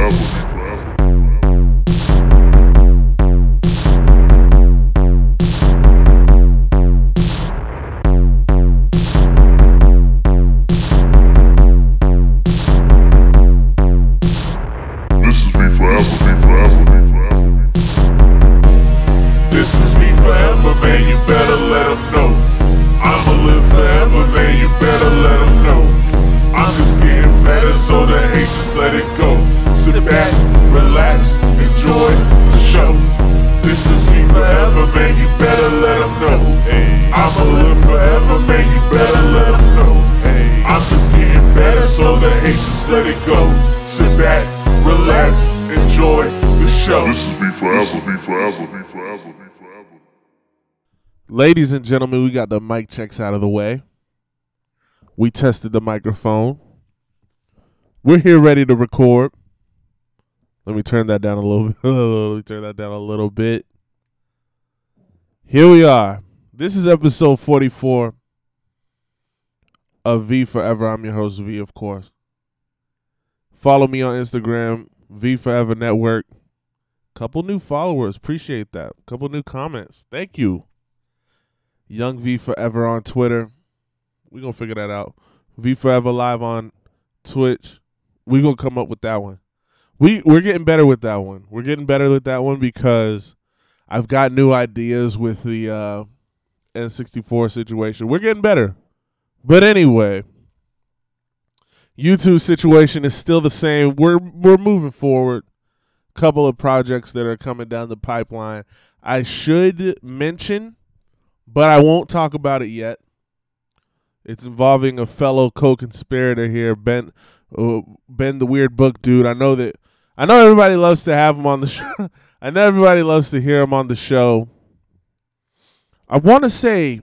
This Ladies and gentlemen, we got the mic checks out of the way. We tested the microphone. We're here ready to record. Let me turn that down a little bit. Let me turn that down a little bit. Here we are. This is episode 44 of V Forever. I'm your host, V, of course. Follow me on Instagram, V Forever Network. Couple new followers. Appreciate that. Couple new comments. Thank you. Young V Forever on Twitter. We're gonna figure that out. V Forever Live on Twitch. We're gonna come up with that one. We we're getting better with that one. We're getting better with that one because I've got new ideas with the uh N64 situation. We're getting better. But anyway, YouTube situation is still the same. We're we're moving forward. Couple of projects that are coming down the pipeline. I should mention, but I won't talk about it yet. It's involving a fellow co-conspirator here, Ben uh, Ben the Weird Book dude. I know that I know everybody loves to have him on the show. I know everybody loves to hear him on the show. I want to say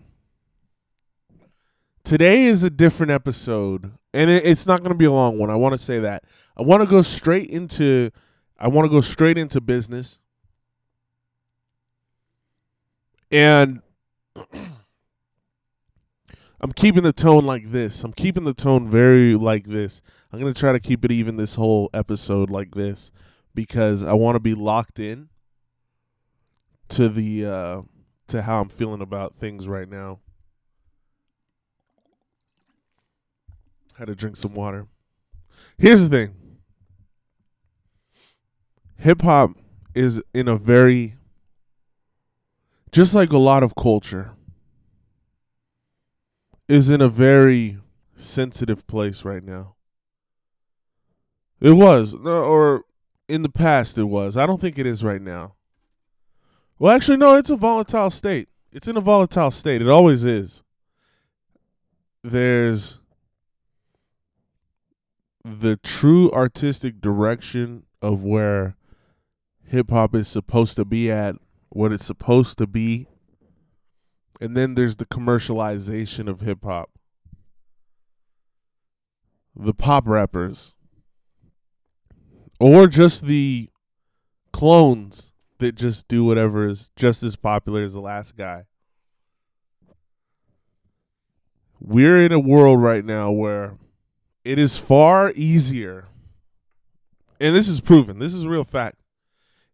today is a different episode, and it, it's not going to be a long one. I want to say that. I want to go straight into. I want to go straight into business, and I'm keeping the tone like this. I'm keeping the tone very like this. I'm gonna try to keep it even this whole episode like this because I want to be locked in to the uh to how I'm feeling about things right now. Had to drink some water. Here's the thing. Hip hop is in a very just like a lot of culture is in a very sensitive place right now. It was, or in the past it was. I don't think it is right now. Well, actually, no, it's a volatile state. It's in a volatile state. It always is. There's the true artistic direction of where hip hop is supposed to be at, what it's supposed to be. And then there's the commercialization of hip hop. The pop rappers. Or just the clones that just do whatever is just as popular as the last guy. We're in a world right now where it is far easier, and this is proven, this is real fact.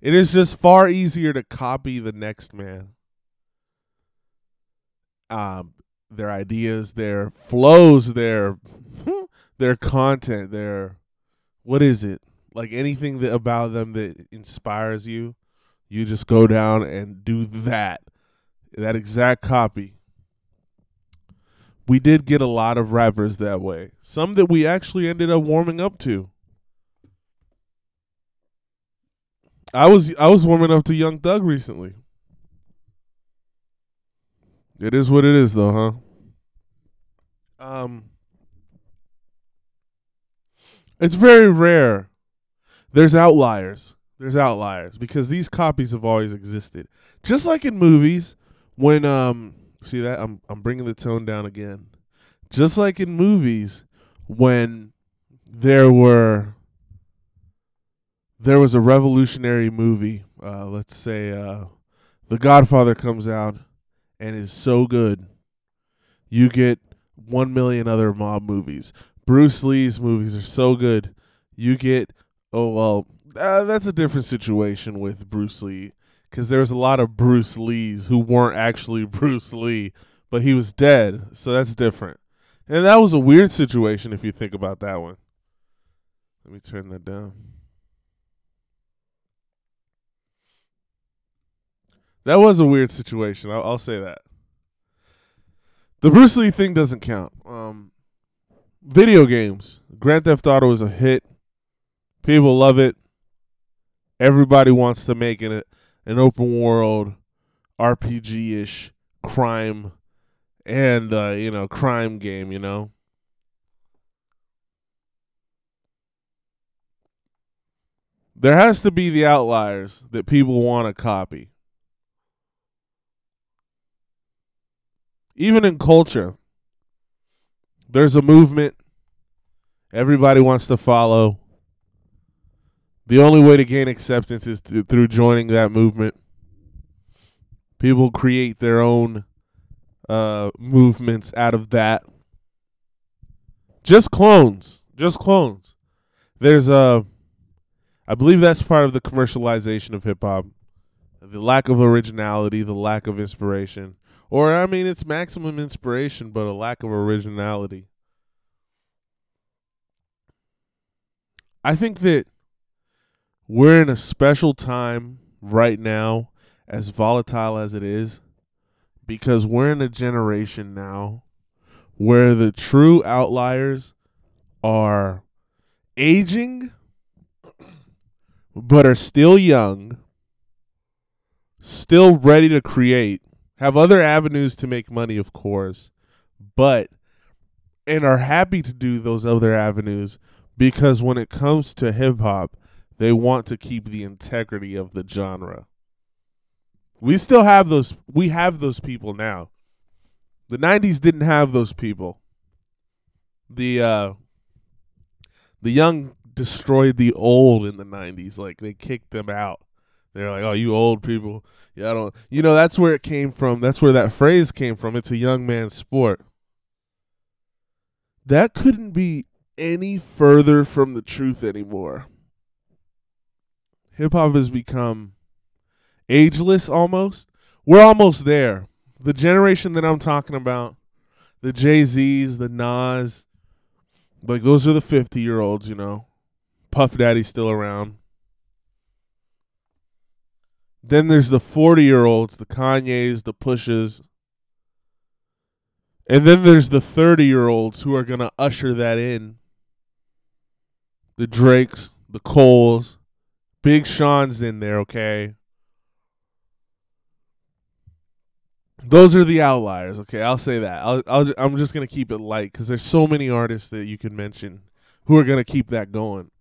It is just far easier to copy the next man. Um, their ideas, their flows, their their content, their what is it? Like anything that about them that inspires you, you just go down and do that. That exact copy. We did get a lot of rappers that way. Some that we actually ended up warming up to. I was I was warming up to Young Thug recently. It is what it is though, huh? Um It's very rare. There's outliers. There's outliers because these copies have always existed. Just like in movies when um see that I'm I'm bringing the tone down again. Just like in movies when there were there was a revolutionary movie, uh let's say uh The Godfather comes out and is so good. You get 1 million other mob movies. Bruce Lee's movies are so good. You get Oh well, uh, that's a different situation with Bruce Lee because there's a lot of Bruce Lees who weren't actually Bruce Lee, but he was dead, so that's different. And that was a weird situation if you think about that one. Let me turn that down. That was a weird situation. I'll, I'll say that. The Bruce Lee thing doesn't count. Um, video games. Grand Theft Auto is a hit. People love it. Everybody wants to make it an open world RPG ish crime and uh, you know crime game. You know. There has to be the outliers that people want to copy. Even in culture, there's a movement everybody wants to follow. The only way to gain acceptance is th- through joining that movement. People create their own uh, movements out of that. Just clones. Just clones. There's a. I believe that's part of the commercialization of hip hop. The lack of originality, the lack of inspiration. Or, I mean, it's maximum inspiration, but a lack of originality. I think that we're in a special time right now, as volatile as it is, because we're in a generation now where the true outliers are aging, but are still young, still ready to create, have other avenues to make money, of course, but and are happy to do those other avenues because when it comes to hip hop, they want to keep the integrity of the genre. We still have those we have those people now. The 90s didn't have those people. The uh the young destroyed the old in the 90s like they kicked them out. They're like, "Oh, you old people. Yeah, I don't You know, that's where it came from. That's where that phrase came from. It's a young man's sport. That couldn't be any further from the truth anymore. Hip hop has become ageless almost. We're almost there. The generation that I'm talking about, the Jay Z's, the Nas, like those are the 50 year olds, you know. Puff Daddy's still around. Then there's the 40 year olds, the Kanye's, the Pushas. And then there's the 30 year olds who are going to usher that in the Drakes, the Coles, Big Sean's in there, okay? Those are the outliers, okay? I'll say that. I'll, I'll I'm just gonna keep it light because there's so many artists that you can mention who are gonna keep that going.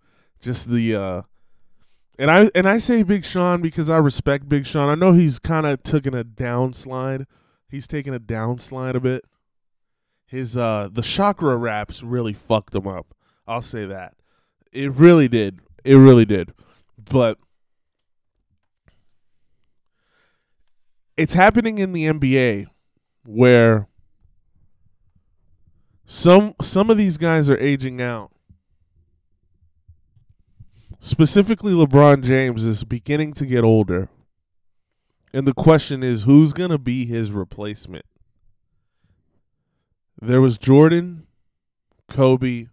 Just the uh, and I and I say Big Sean because I respect Big Sean. I know he's kind of taking a downslide. He's taking a downslide a bit. His uh, the chakra raps really fucked him up. I'll say that. It really did. It really did. But it's happening in the NBA where some some of these guys are aging out. Specifically LeBron James is beginning to get older. And the question is who's going to be his replacement? There was Jordan, Kobe,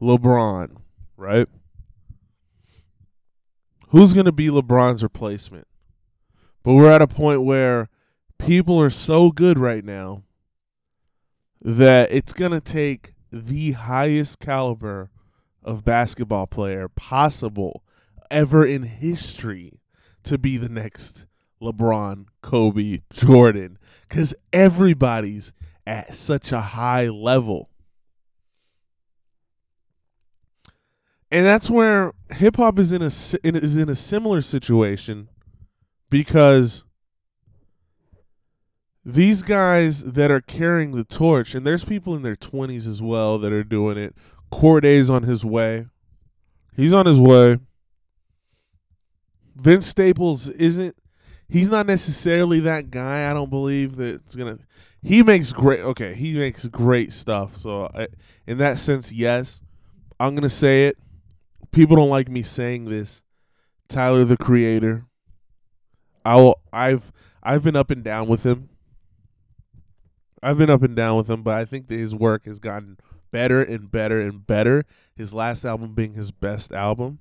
LeBron right? Who's going to be LeBron's replacement? But we're at a point where people are so good right now that it's going to take the highest caliber of basketball player possible ever in history to be the next LeBron, Kobe, Jordan cuz everybody's at such a high level. and that's where hip hop is in a is in a similar situation because these guys that are carrying the torch, and there's people in their 20s as well that are doing it. Cordae's on his way. He's on his way. Vince Staples isn't he's not necessarily that guy. I don't believe that it's going to he makes great okay, he makes great stuff. So I, in that sense, yes. I'm to say it people don't like me saying this. Tyler the Creator. I will, I've I've been up and down with him. I've been up and down with him, but I think that his work has gotten better and better and better. His last album being his best album.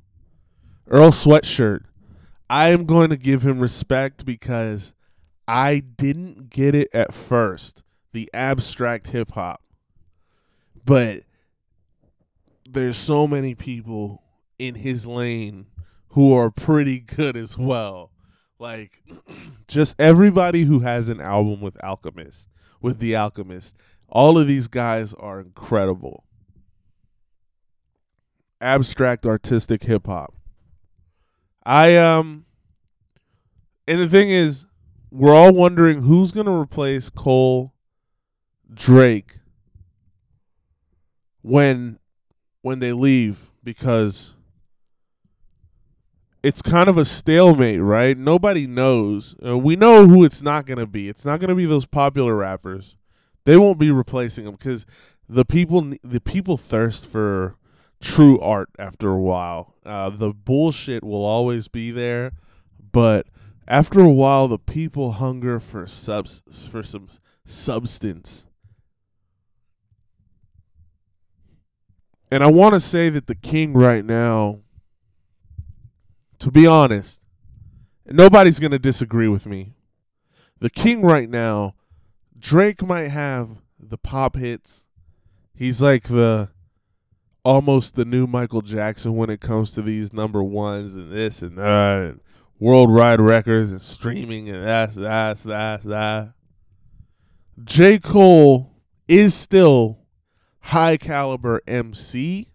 Earl Sweatshirt. I am going to give him respect because I didn't get it at first, the abstract hip hop. But there's so many people in his lane who are pretty good as well. Like just everybody who has an album with Alchemist, with The Alchemist, all of these guys are incredible. Abstract artistic hip hop. I um and the thing is we're all wondering who's to replace Cole Drake when when they leave because it's kind of a stalemate, right? Nobody knows. Uh, we know who it's not going to be. It's not going to be those popular rappers. They won't be replacing them because the people the people thirst for true art after a while. Uh, the bullshit will always be there, but after a while, the people hunger for subs for some substance. And I want to say that the king right now, to be honest, nobody's going to disagree with me. The king right now, Drake might have the pop hits. He's like the almost the new Michael Jackson when it comes to these number ones and this and that and worldwide records and streaming and that's that's that's that. J. Cole is still high caliber MC.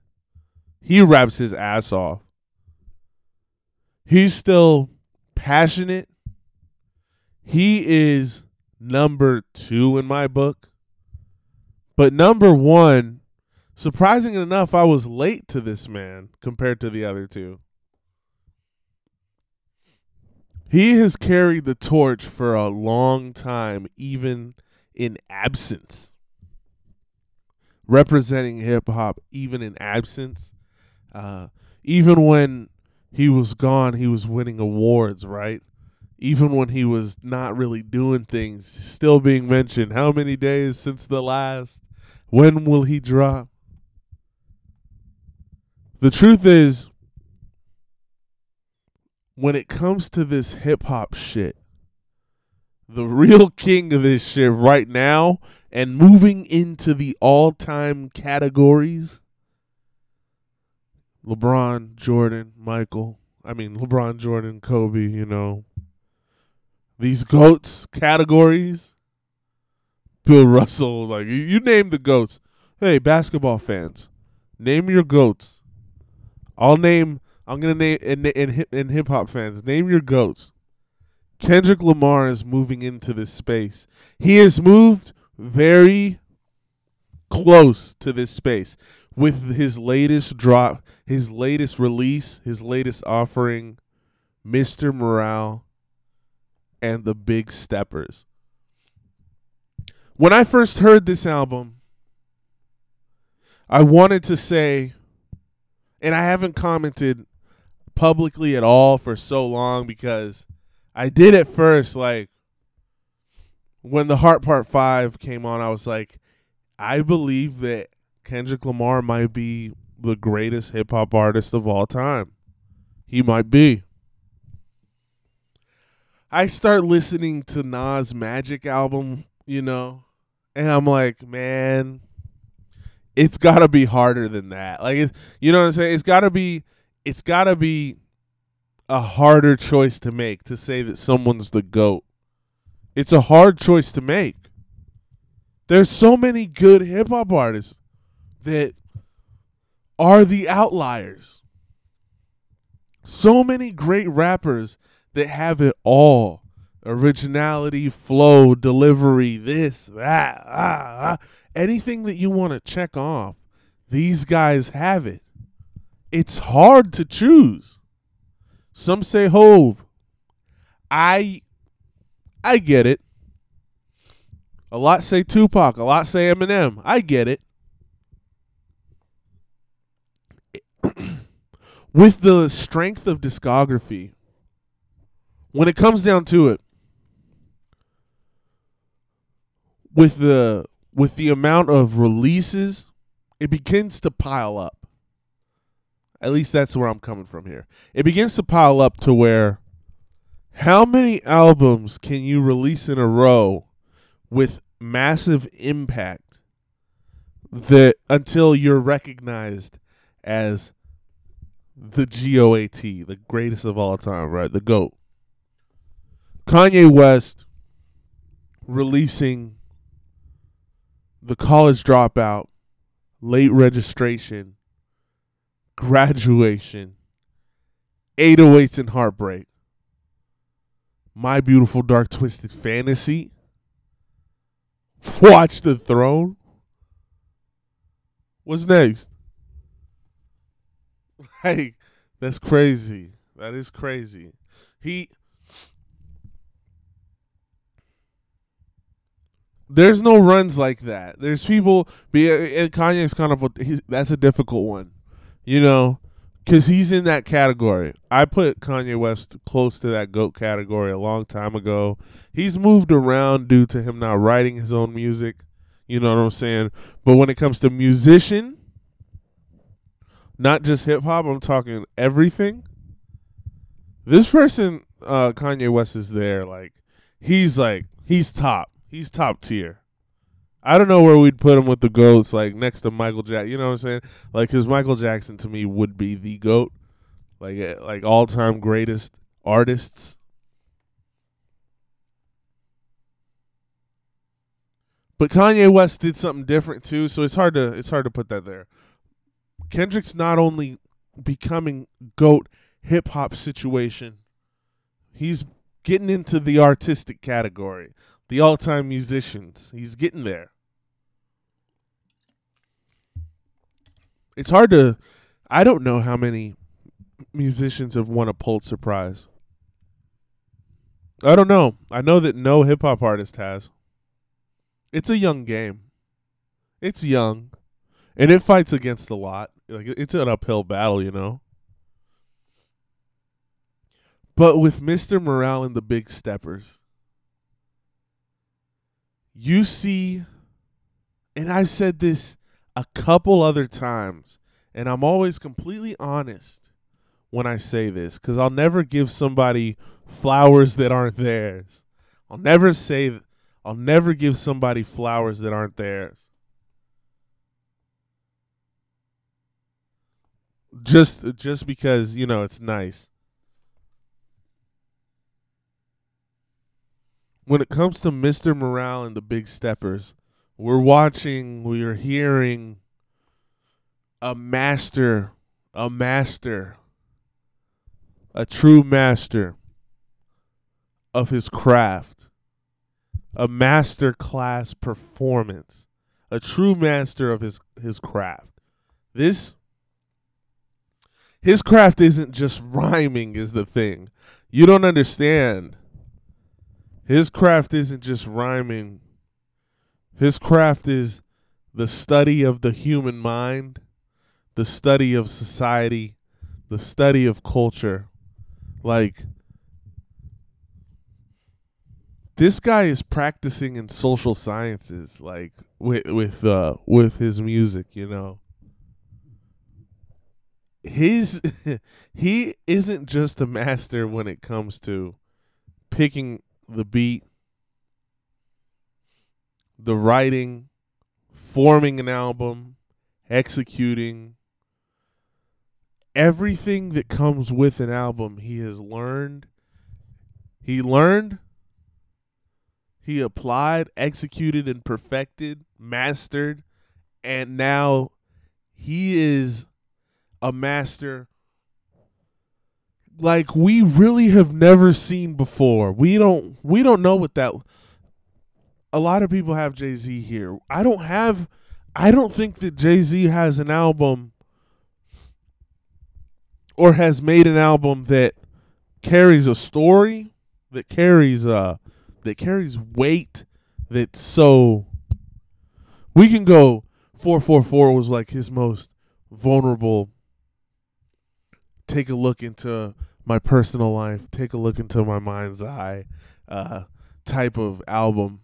He raps his ass off. He's still passionate. He is number two in my book. But number one, surprising enough, I was late to this man compared to the other two. He has carried the torch for a long time, even in absence. Representing hip hop, even in absence. Uh, even when he was gone, he was winning awards, right? Even when he was not really doing things, still being mentioned. How many days since the last? When will he drop? The truth is, when it comes to this hip hop shit, the real king of this shit right now and moving into the all time categories LeBron, Jordan, Michael. I mean, LeBron, Jordan, Kobe, you know. These GOATs categories. Bill Russell, like, you, you name the GOATs. Hey, basketball fans, name your GOATs. I'll name I'm gonna name in hip in hip hop fans. Name your goats. Kendrick Lamar is moving into this space. He has moved very close to this space with his latest drop, his latest release, his latest offering, Mr. Morale and the Big Steppers. When I first heard this album, I wanted to say, and I haven't commented publicly at all for so long because I did at first like when the Heart Part 5 came on I was like I believe that Kendrick Lamar might be the greatest hip hop artist of all time. He might be. I start listening to Nas Magic album, you know, and I'm like, man, it's got to be harder than that. Like, you know what I'm saying? It's got to be it's got to be a harder choice to make to say that someone's the GOAT. It's a hard choice to make. There's so many good hip hop artists that are the outliers. So many great rappers that have it all originality, flow, delivery, this, that, ah, ah. anything that you want to check off. These guys have it it's hard to choose. Some say Hove. I I get it. A lot say Tupac, a lot say Eminem. I get it. with the strength of discography, when it comes down to it, with the with the amount of releases, it begins to pile up. At least that's where I'm coming from here. It begins to pile up to where how many albums can you release in a row with massive impact that until you're recognized as the GOAT, the greatest of all time, right? The GOAT. Kanye West releasing the college dropout, late registration, graduation, 808s and heartbreak, my beautiful dark twisted fantasy, watch the throne. What's next? Like, that's crazy. That is crazy. He There's no runs like that. There's people. Be and Kanye's kind of a, he's, that's a difficult one, you know, because he's in that category. I put Kanye West close to that goat category a long time ago. He's moved around due to him not writing his own music. You know what I'm saying? But when it comes to musician, not just hip hop, I'm talking everything. This person, uh, Kanye West, is there. Like he's like he's top. He's top tier. I don't know where we'd put him with the goats, like next to Michael Jackson. You know what I'm saying? Like, cause Michael Jackson to me would be the goat, like eh, like all time greatest artists. But Kanye West did something different too, so it's hard to it's hard to put that there. Kendrick's not only becoming goat hip hop situation, he's getting into the artistic category the all time musicians. He's getting there. It's hard to I don't know how many musicians have won a Pulitzer Prize. I don't know. I know that no hip hop artist has. It's a young game. It's young. And it fights against a lot. Like it's an uphill battle, you know. But with Mr. Morale and the Big Steppers, you see, and I've said this a couple other times, and I'm always completely honest when I say this because I'll never give somebody flowers that aren't theirs. I'll never say, I'll never give somebody flowers that aren't theirs. Just, just because you know it's nice. When it comes to Mr. Morale and the Big Steppers, we're watching, we are hearing a master, a master, a true master of his craft, a master class performance, a true master of his his craft. This his craft isn't just rhyming is the thing. You don't understand his craft isn't just rhyming. His craft is the study of the human mind, the study of society, the study of culture. Like this guy is practicing in social sciences like with with uh with his music, you know. His he isn't just a master when it comes to picking the beat, the writing, forming an album, executing, everything that comes with an album he has learned. He learned, he applied, executed, and perfected, mastered, and now he is a master like we really have never seen before. We don't we don't know what that a lot of people have Jay-Z here. I don't have I don't think that Jay-Z has an album or has made an album that carries a story, that carries uh that carries weight that's so we can go 444 was like his most vulnerable take a look into my personal life, take a look into my mind's eye uh, type of album.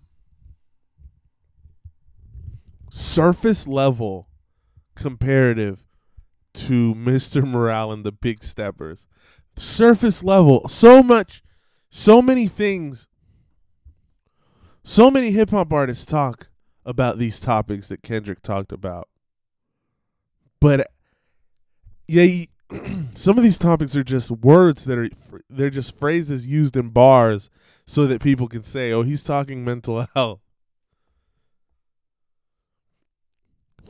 Surface level comparative to Mr. Morale and the Big Steppers. Surface level, so much, so many things, so many hip hop artists talk about these topics that Kendrick talked about. But yeah, some of these topics are just words that are they're just phrases used in bars so that people can say, "Oh, he's talking mental health."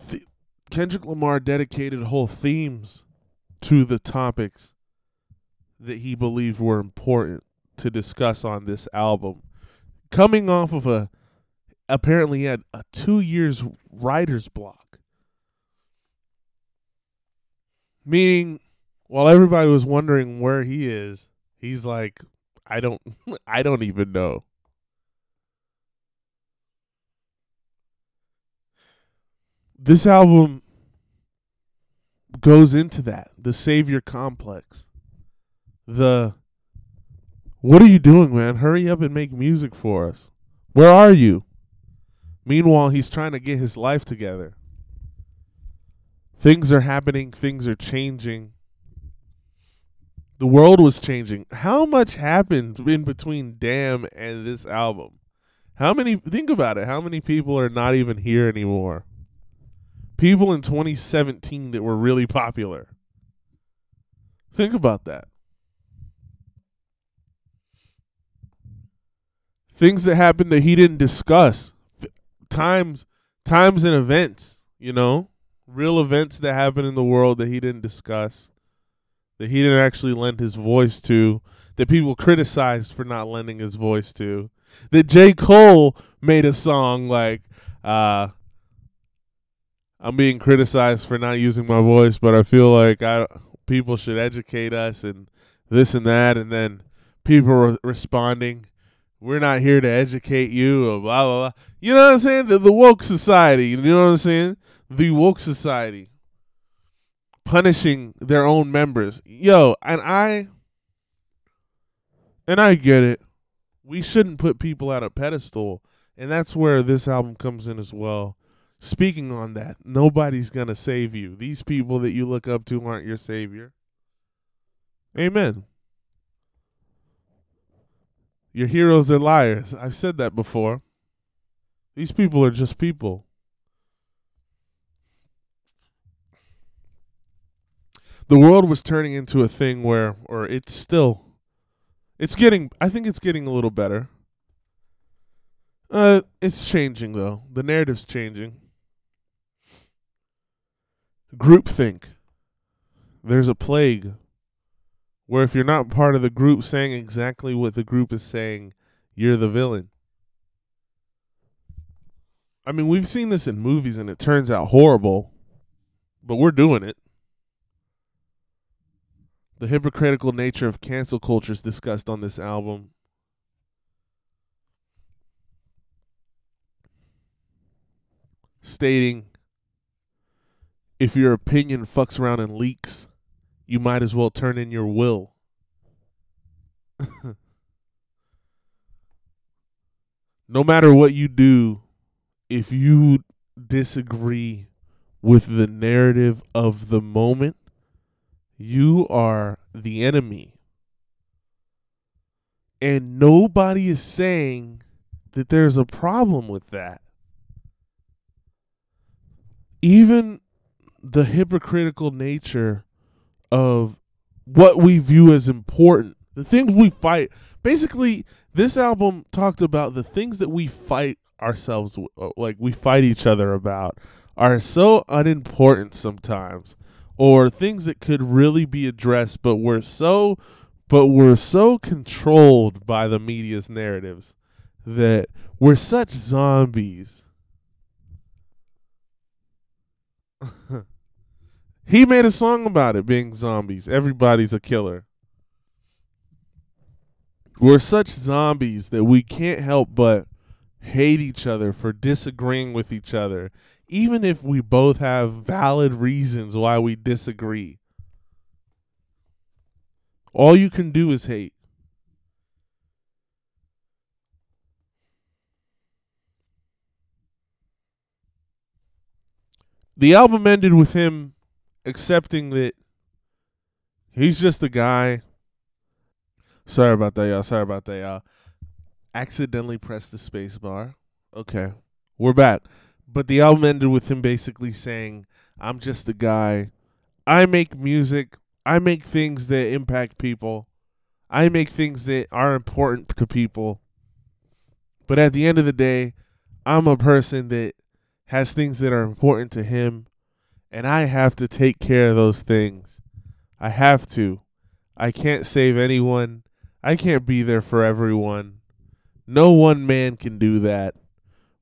Th- Kendrick Lamar dedicated whole themes to the topics that he believed were important to discuss on this album. Coming off of a apparently he had a 2 years writer's block. Meaning while everybody was wondering where he is, he's like I don't I don't even know. This album goes into that, the savior complex. The what are you doing, man? Hurry up and make music for us. Where are you? Meanwhile, he's trying to get his life together. Things are happening, things are changing. The world was changing. How much happened in between Damn and this album? How many think about it, how many people are not even here anymore? People in 2017 that were really popular. Think about that. Things that happened that he didn't discuss. Times times and events, you know? Real events that happened in the world that he didn't discuss that he didn't actually lend his voice to, that people criticized for not lending his voice to, that J. Cole made a song like, uh, I'm being criticized for not using my voice, but I feel like I people should educate us and this and that, and then people re- responding, "We're not here to educate you," or blah blah blah. You know what I'm saying? The, the woke society. You know what I'm saying? The woke society punishing their own members. Yo, and I and I get it. We shouldn't put people at a pedestal, and that's where this album comes in as well. Speaking on that, nobody's going to save you. These people that you look up to aren't your savior. Amen. Your heroes are liars. I've said that before. These people are just people. The world was turning into a thing where or it's still it's getting I think it's getting a little better. Uh it's changing though. The narrative's changing. Groupthink. There's a plague where if you're not part of the group saying exactly what the group is saying, you're the villain. I mean, we've seen this in movies and it turns out horrible, but we're doing it. The hypocritical nature of cancel culture is discussed on this album. Stating, if your opinion fucks around and leaks, you might as well turn in your will. no matter what you do, if you disagree with the narrative of the moment, you are the enemy. And nobody is saying that there's a problem with that. Even the hypocritical nature of what we view as important, the things we fight. Basically, this album talked about the things that we fight ourselves, uh, like we fight each other about, are so unimportant sometimes or things that could really be addressed but we're so but we're so controlled by the media's narratives that we're such zombies. He made a song about it being zombies. Everybody's a killer. We're such zombies that we can't help but hate each other for disagreeing with each other even if we both have valid reasons why we disagree. All you can do is hate. The album ended with him accepting that he's just a guy. Sorry about that, y'all. Sorry about that, y'all. Accidentally pressed the space bar. Okay. We're back. But the album ended with him basically saying, I'm just a guy. I make music. I make things that impact people. I make things that are important to people. But at the end of the day, I'm a person that has things that are important to him, and I have to take care of those things. I have to. I can't save anyone. I can't be there for everyone. No one man can do that.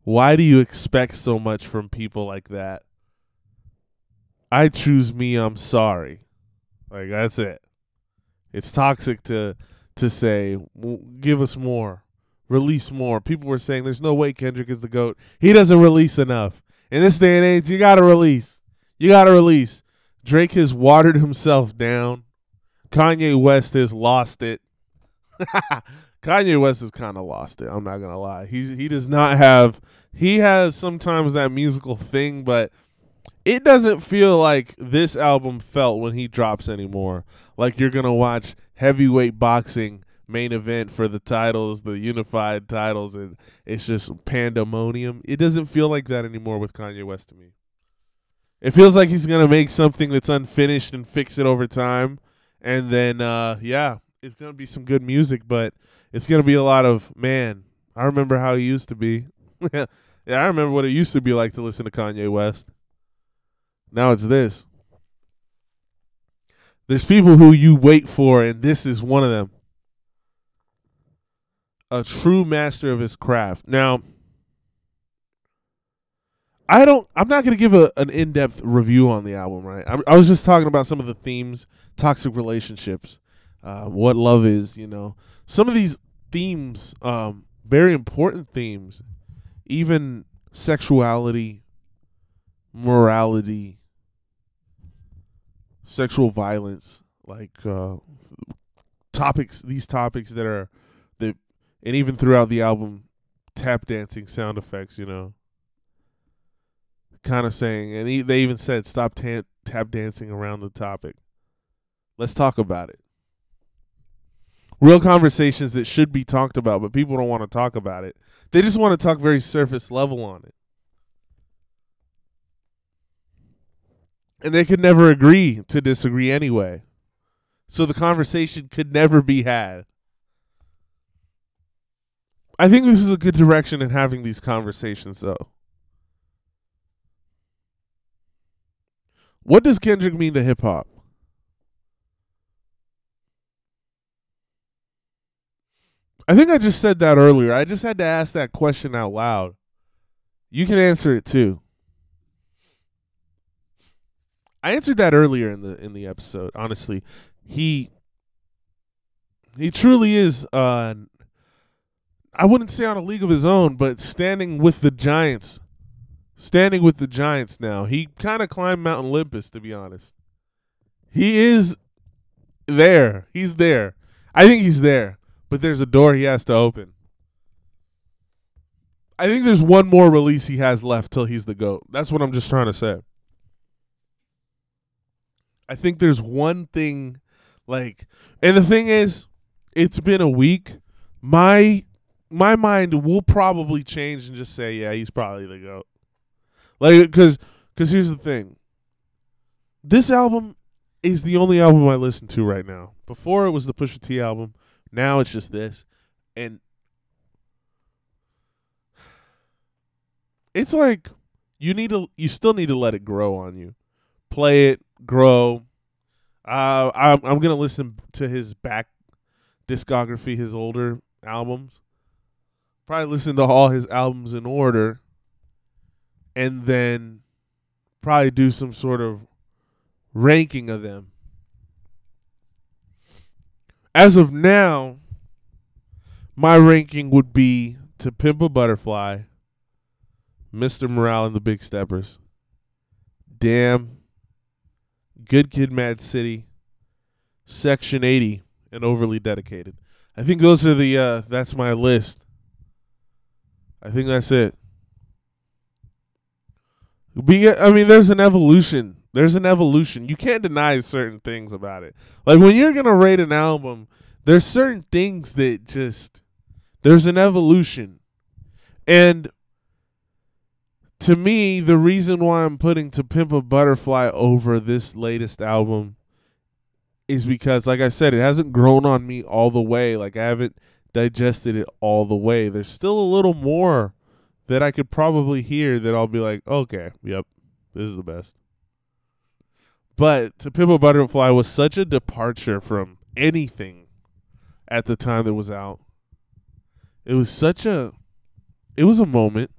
Why do you expect so much from people like that? I choose me, I'm sorry. Like that's it. It's toxic to to say give us more, release more. People were saying there's no way Kendrick is the goat. He doesn't release enough. In this day and age, you got to release. You got to release. Drake has watered himself down. Kanye West has lost it. Kanye West has kind of lost it. I'm not gonna lie. He's he does not have. He has sometimes that musical thing, but it doesn't feel like this album felt when he drops anymore. Like you're gonna watch heavyweight boxing main event for the titles, the unified titles, and it's just pandemonium. It doesn't feel like that anymore with Kanye West to me. It feels like he's gonna make something that's unfinished and fix it over time, and then uh, yeah, it's gonna be some good music, but it's gonna be a lot of man. I remember how he used to be. yeah, I remember what it used to be like to listen to Kanye West. Now it's this. There's people who you wait for, and this is one of them. A true master of his craft. Now, I don't. I'm not going to give a, an in depth review on the album, right? I, I, was just talking about some of the themes, toxic relationships, uh, what love is. You know, some of these themes, um, very important themes, even sexuality, morality, sexual violence, like uh, topics. These topics that are that, and even throughout the album, tap dancing sound effects. You know, kind of saying, and he, they even said, "Stop ta- tap dancing around the topic. Let's talk about it." Real conversations that should be talked about, but people don't want to talk about it. They just want to talk very surface level on it. and they could never agree to disagree anyway. So the conversation could never be had. I think this is a good direction in having these conversations, though. What does Kendrick mean to hip hop? I think I just said that earlier. I just had to ask that question out loud. You can answer it too. I answered that earlier in the in the episode. Honestly, he he truly is. Uh, I wouldn't say on a league of his own, but standing with the Giants, standing with the Giants now. He kind of climbed Mount Olympus, to be honest. He is there. He's there. I think he's there, but there's a door he has to open. I think there's one more release he has left till he's the GOAT. That's what I'm just trying to say. I think there's one thing like and the thing is it's been a week. My my mind will probably change and just say, yeah, he's probably the goat. Like cuz cuz here's the thing. This album is the only album I listen to right now. Before it was the Pusha T album, now it's just this. And it's like you need to you still need to let it grow on you. Play it, grow. Uh, I'm I'm gonna listen to his back discography, his older albums. Probably listen to all his albums in order, and then probably do some sort of ranking of them. As of now, my ranking would be to Pimp a Butterfly, Mr. Morale and the Big Steppers. Damn Good Kid, Mad City, Section 80, and overly dedicated. I think those are the uh that's my list. I think that's it. Be I mean there's an evolution. There's an evolution. You can't deny certain things about it. Like when you're to rate an album, there's certain things that just there's an evolution. And to me, the reason why I'm putting To Pimp a Butterfly over this latest album is because, like I said, it hasn't grown on me all the way. Like I haven't digested it all the way. There's still a little more that I could probably hear that I'll be like, okay, yep, this is the best. But To Pimp a Butterfly was such a departure from anything at the time that was out. It was such a it was a moment.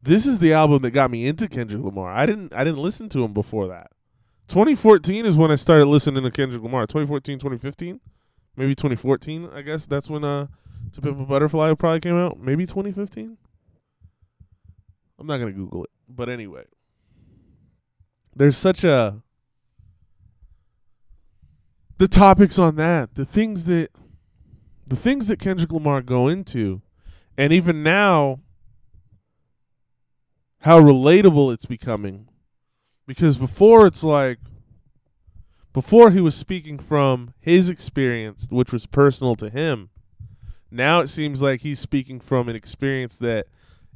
This is the album that got me into Kendrick Lamar. I didn't I didn't listen to him before that. 2014 is when I started listening to Kendrick Lamar. 2014, 2015, maybe 2014. I guess that's when uh To Pimp a Butterfly probably came out. Maybe 2015. I'm not gonna Google it, but anyway, there's such a the topics on that, the things that the things that Kendrick Lamar go into, and even now how relatable it's becoming. Because before it's like before he was speaking from his experience, which was personal to him. Now it seems like he's speaking from an experience that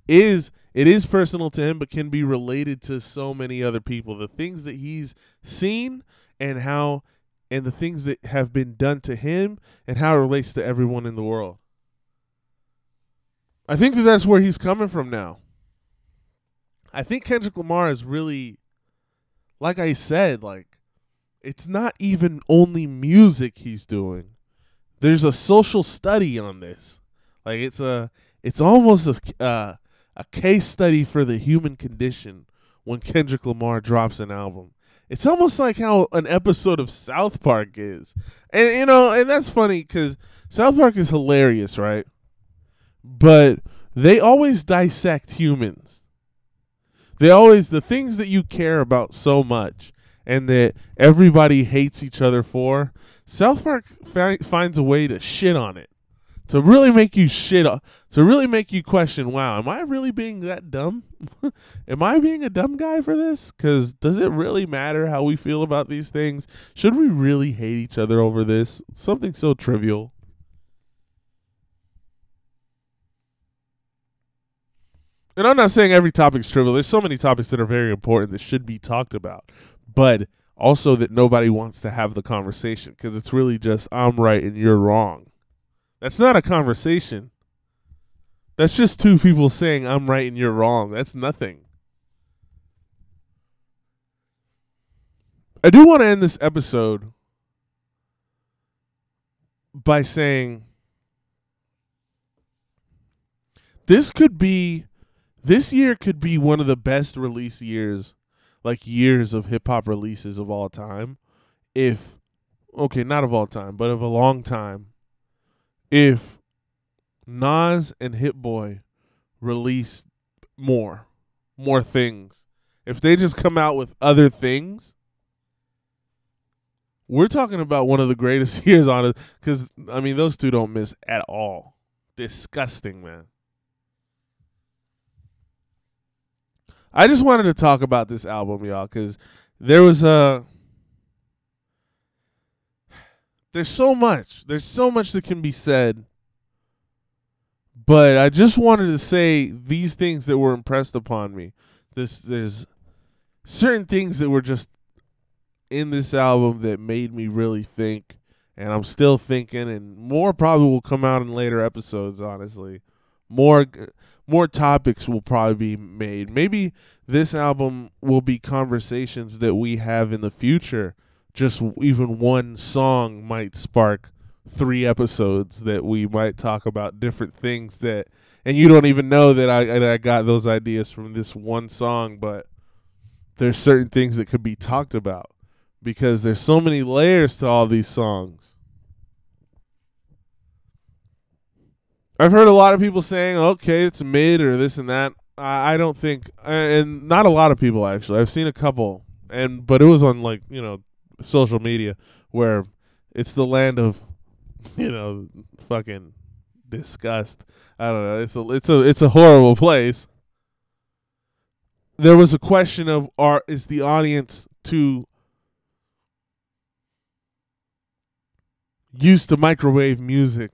is it is personal to him but can be related to so many other people. The things that he's seen and how and the things that have been done to him and how it relates to everyone in the world. I think that that's where he's coming from now. I think Kendrick Lamar is really, like I said, like it's not even only music he's doing. There's a social study on this. Like it's a, it's almost a, uh, a case study for the human condition when Kendrick Lamar drops an album. It's almost like how an episode of South Park is. And you know, and that's funny cuz South Park is hilarious, right? But they always dissect humans. They always the things that you care about so much and that everybody hates each other for. South Park fi- finds a way to shit on it to really make you shit off to really make you question wow am i really being that dumb? Am i being a dumb guy for this? Because does it really matter how we feel about these things? Should we really hate each other over this? Something so trivial. And i'm not saying every topic's trivial. There's so many topics that are very important that should be talked about but also that nobody wants to have the conversation because it's really just i'm right and you're wrong that's not a conversation. That's just two people saying I'm right and you're wrong. That's nothing. I do want to end this episode by saying this could be this year could be one of the best release years like years of hip hop releases of all time if okay, not of all time, but of a long time if Nas and Hit Boy release more, more things, if they just come out with other things, we're talking about one of the greatest years on it. Because I mean, those two don't miss at all. Disgusting, man. I just wanted to talk about this album, y'all, because there was a there's so much. There's so much that can be said. But I just wanted to say these things that were impressed upon me. This there's certain things that were just in this album that made me really think and I'm still thinking and more probably will come out in later episodes honestly. More more topics will probably be made. Maybe this album will be conversations that we have in the future just even one song might spark three episodes that we might talk about different things that and you don't even know that I I got those ideas from this one song but there's certain things that could be talked about because there's so many layers to all these songs. I've heard a lot of people saying, "Okay, it's mid or this and that." I, I don't think, and not a lot of people actually. I've seen a couple, and but it was on like you know social media where It's the land of, you know, fucking disgust. I don't know. It's a it's a it's a horrible place. There was a question of are is the audience too used to microwave music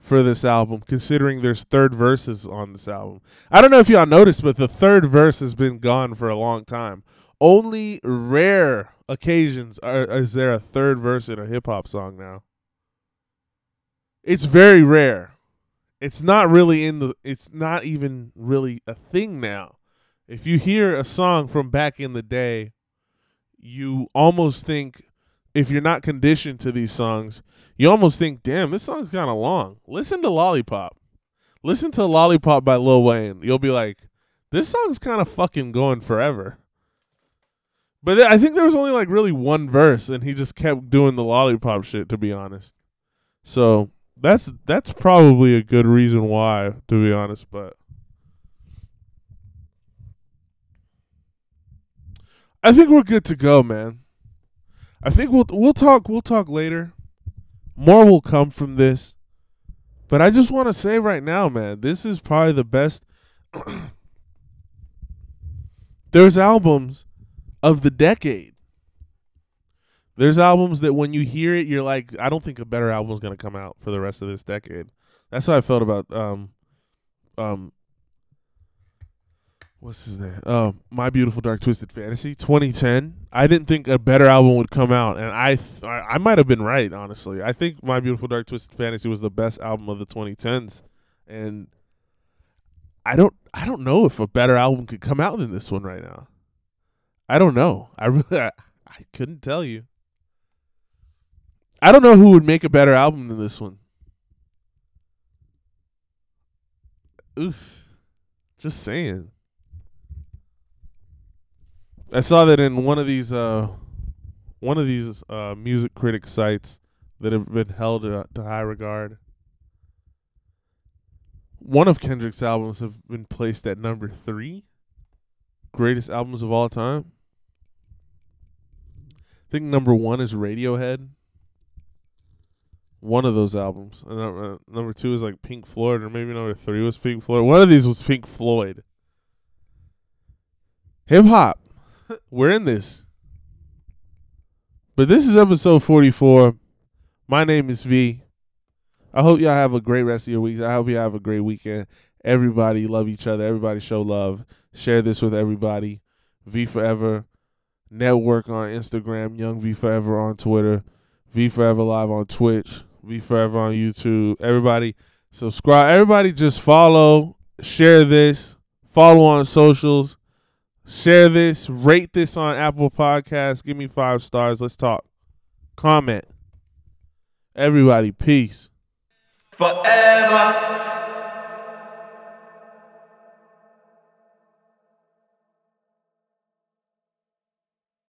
for this album, considering there's third verses on this album. I don't know if y'all noticed, but the third verse has been gone for a long time. Only rare occasions are, is there a third verse in a hip hop song now. It's very rare. It's not really in the. It's not even really a thing now. If you hear a song from back in the day, you almost think if you're not conditioned to these songs, you almost think, damn, this song's kind of long. Listen to Lollipop. Listen to Lollipop by Lil Wayne. You'll be like, this song's kind of fucking going forever. But th- I think there was only like really one verse, and he just kept doing the lollipop shit. To be honest, so that's that's probably a good reason why. To be honest, but I think we're good to go, man. I think we'll we'll talk we'll talk later. More will come from this. But I just want to say right now, man, this is probably the best There's albums of the decade. There's albums that when you hear it you're like I don't think a better album is going to come out for the rest of this decade. That's how I felt about um um what's his name? Oh, My Beautiful Dark Twisted Fantasy, 2010. I didn't think a better album would come out, and I th- I, I might have been right. Honestly, I think My Beautiful Dark Twisted Fantasy was the best album of the 2010s, and I don't I don't know if a better album could come out than this one right now. I don't know. I really I, I couldn't tell you. I don't know who would make a better album than this one. Oof. Just saying. I saw that in one of these uh one of these uh music critic sites that have been held uh, to high regard. One of Kendrick's albums have been placed at number 3 greatest albums of all time. I think number 1 is Radiohead. One of those albums. And uh, number 2 is like Pink Floyd or maybe number 3 was Pink Floyd. One of these was Pink Floyd. Hip hop we're in this. But this is episode 44. My name is V. I hope y'all have a great rest of your week. I hope you have a great weekend. Everybody love each other. Everybody show love. Share this with everybody. V Forever Network on Instagram. Young V Forever on Twitter. V Forever Live on Twitch. V Forever on YouTube. Everybody subscribe. Everybody just follow. Share this. Follow on socials. Share this, rate this on Apple Podcasts. Give me five stars. Let's talk. Comment. Everybody, peace. Forever.